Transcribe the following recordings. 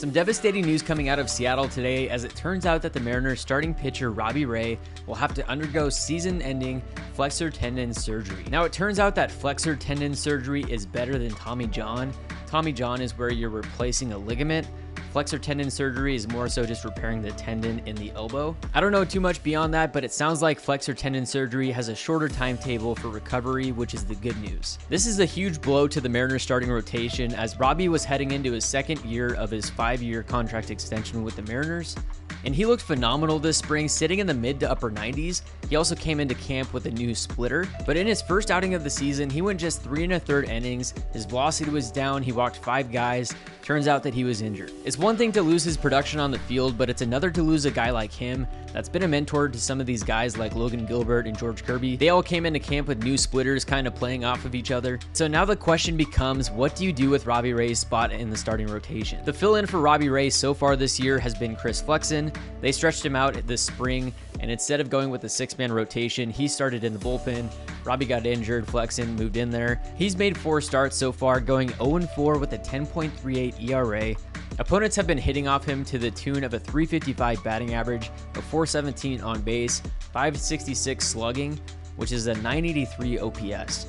Some devastating news coming out of Seattle today as it turns out that the Mariners starting pitcher Robbie Ray will have to undergo season ending flexor tendon surgery. Now, it turns out that flexor tendon surgery is better than Tommy John. Tommy John is where you're replacing a ligament. Flexor tendon surgery is more so just repairing the tendon in the elbow. I don't know too much beyond that, but it sounds like flexor tendon surgery has a shorter timetable for recovery, which is the good news. This is a huge blow to the Mariners starting rotation as Robbie was heading into his second year of his five year contract extension with the Mariners and he looked phenomenal this spring, sitting in the mid to upper 90s. He also came into camp with a new splitter, but in his first outing of the season, he went just three and a third innings. His velocity was down, he walked five guys. Turns out that he was injured. It's one thing to lose his production on the field, but it's another to lose a guy like him that's been a mentor to some of these guys like Logan Gilbert and George Kirby. They all came into camp with new splitters kind of playing off of each other. So now the question becomes what do you do with Robbie Ray's spot in the starting rotation? The fill in for Robbie Ray so far this year has been Chris Flexen. They stretched him out this spring, and instead of going with a six man rotation, he started in the bullpen. Robbie got injured, Flexen moved in there. He's made four starts so far, going 0 4 with a 10.38 ERA. Opponents have been hitting off him to the tune of a 355 batting average, a 417 on base, 566 slugging, which is a 983 OPS.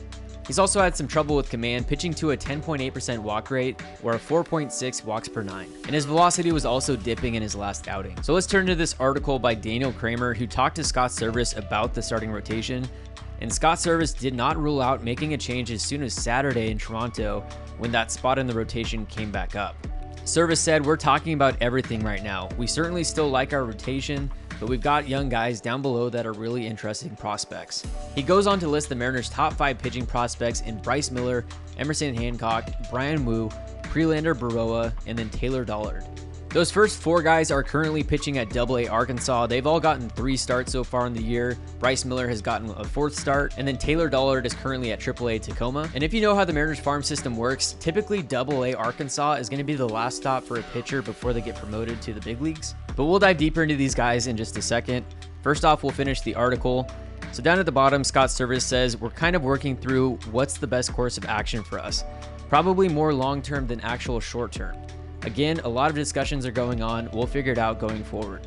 He's also had some trouble with command, pitching to a 10.8% walk rate or a 4.6 walks per nine. And his velocity was also dipping in his last outing. So let's turn to this article by Daniel Kramer, who talked to Scott Servais about the starting rotation. And Scott Servais did not rule out making a change as soon as Saturday in Toronto when that spot in the rotation came back up. Servais said, We're talking about everything right now. We certainly still like our rotation, but we've got young guys down below that are really interesting prospects. He goes on to list the Mariners' top five pitching prospects in Bryce Miller, Emerson Hancock, Bryan Woo, Prelander Berroa, and then Taylor Dollard. Those first four guys are currently pitching at AA Arkansas. They've all gotten three starts so far in the year. Bryce Miller has gotten a fourth start, and then Taylor Dollard is currently at AAA Tacoma. And if you know how the Mariners farm system works, typically AA Arkansas is going to be the last stop for a pitcher before they get promoted to the big leagues. But we'll dive deeper into these guys in just a second. First off, we'll finish the article. So down at the bottom, Scott Servais says, We're kind of working through what's the best course of action for us. Probably more long term than actual short term. Again, a lot of discussions are going on. We'll figure it out going forward.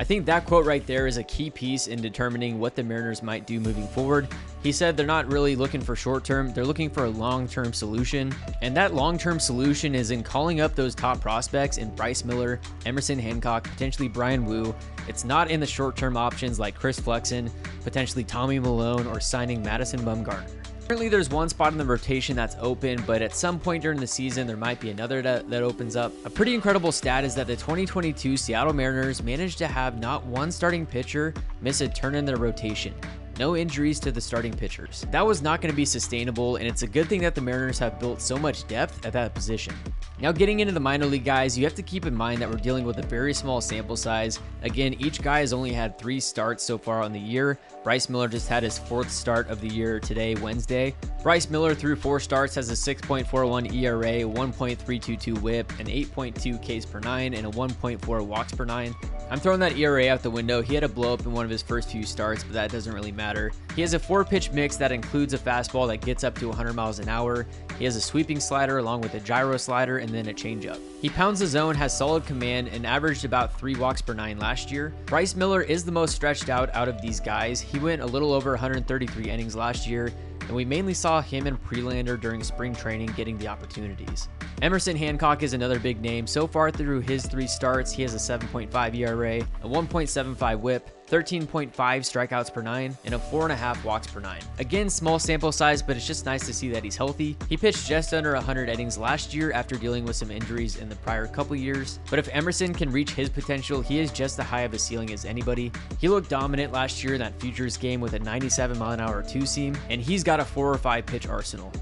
I think that quote right there is a key piece in determining what the Mariners might do moving forward. He said they're not really looking for short term, they're looking for a long term solution. And that long term solution is in calling up those top prospects in Bryce Miller, Emerson Hancock, potentially Bryan Woo. It's not in the short term options like Chris Flexen, potentially Tommy Milone, or signing Madison Bumgarner. Currently, there's one spot in the rotation that's open, but at some point during the season, there might be another that, that opens up. A pretty incredible stat is that the 2022 Seattle Mariners managed to have not one starting pitcher miss a turn in their rotation. No injuries to the starting pitchers. That was not going to be sustainable, and it's a good thing that the Mariners have built so much depth at that position. Now, getting into the minor league guys, you have to keep in mind that we're dealing with a very small sample size. Again, each guy has only had three starts so far on the year. Bryce Miller just had his fourth start of the year today, Wednesday. Bryce Miller, through four starts, has a 6.41 ERA, 1.322 whip, an 8.2 Ks per nine, and a 1.4 walks per nine. I'm throwing that ERA out the window. He had a blow up in one of his first few starts, but that doesn't really matter. He has a four pitch mix that includes a fastball that gets up to 100 miles an hour. He has a sweeping slider along with a gyro slider and then a changeup. He pounds the zone, has solid command, and averaged about three walks per nine last year. Bryce Miller is the most stretched out out of these guys. He went a little over 133 innings last year, and we mainly saw him and Prelander during spring training getting the opportunities. Emerson Hancock is another big name. So far through his three starts, he has a 7.5 ERA, a 1.75 whip, 13.5 strikeouts per nine, and a 4.5 walks per nine. Again, small sample size, but it's just nice to see that he's healthy. He pitched just under 100 innings last year after dealing with some injuries in the prior couple years. But if Emerson can reach his potential, he is just as high of a ceiling as anybody. He looked dominant last year in that Futures game with a 97 mile an hour two seam, and he's got a four or five pitch arsenal.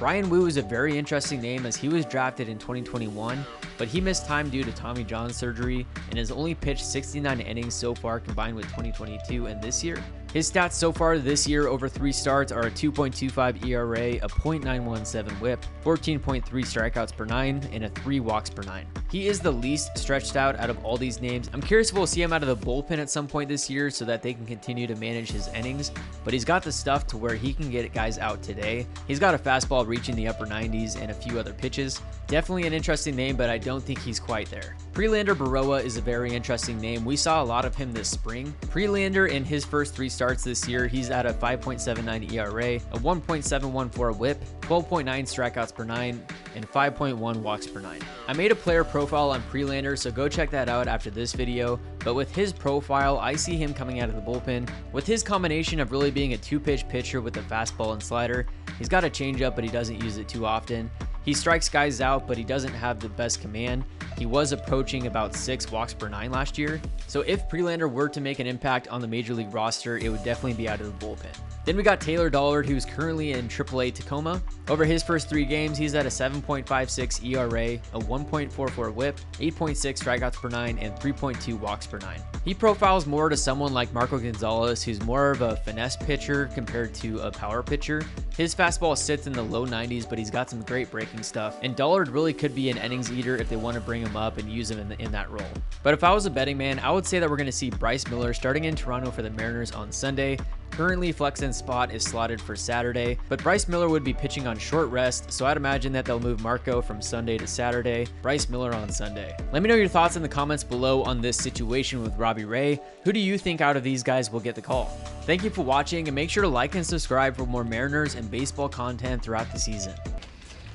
Bryan Woo is a very interesting name as he was drafted in 2021, but he missed time due to Tommy John surgery and has only pitched 69 innings so far combined with 2022 and this year. His stats so far this year over three starts are a 2.25 ERA, a .917 whip, 14.3 strikeouts per nine, and a 3 walks per nine. He is the least stretched out out of all these names. I'm curious if we'll see him out of the bullpen at some point this year so that they can continue to manage his innings, but he's got the stuff to where he can get guys out today. He's got a fastball reaching the upper 90s and a few other pitches. Definitely an interesting name, but I don't don't think he's quite there. Prelander Berroa is a very interesting name. We saw a lot of him this spring. Prelander in his first three starts this year, he's at a 5.79 ERA, a 1.714 whip, 12.9 strikeouts per nine, and 5.1 walks per nine. I made a player profile on Prelander, so go check that out after this video, but with his profile, I see him coming out of the bullpen. With his combination of really being a two-pitch pitcher with a fastball and slider, he's got a changeup, but he doesn't use it too often. He strikes guys out, but he doesn't have the best command. He was approaching about six walks per nine last year. So if Prelander were to make an impact on the major league roster, it would definitely be out of the bullpen. Then we got Taylor Dollard, who's currently in AAA Tacoma. Over his first three games, he's at a 7.56 ERA, a 1.44 whip, 8.6 strikeouts per nine, and 3.2 walks per nine. He profiles more to someone like Marco Gonzalez, who's more of a finesse pitcher compared to a power pitcher. His fastball sits in the low 90s, but he's got some great breaking stuff. And Dollard really could be an innings eater if they want to bring him up and use him in, the, in that role. But if I was a betting man, I would say that we're going to see Bryce Miller starting in Toronto for the Mariners on Sunday. Currently, Flexen's spot is slotted for Saturday, but Bryce Miller would be pitching on short rest, so I'd imagine that they'll move Marco from Sunday to Saturday, Bryce Miller on Sunday. Let me know your thoughts in the comments below on this situation with Robbie Ray. Who do you think out of these guys will get the call? Thank you for watching, and make sure to like and subscribe for more Mariners and baseball content throughout the season.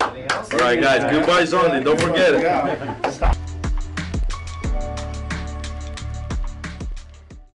All right, guys, goodbyes only. Don't forget it.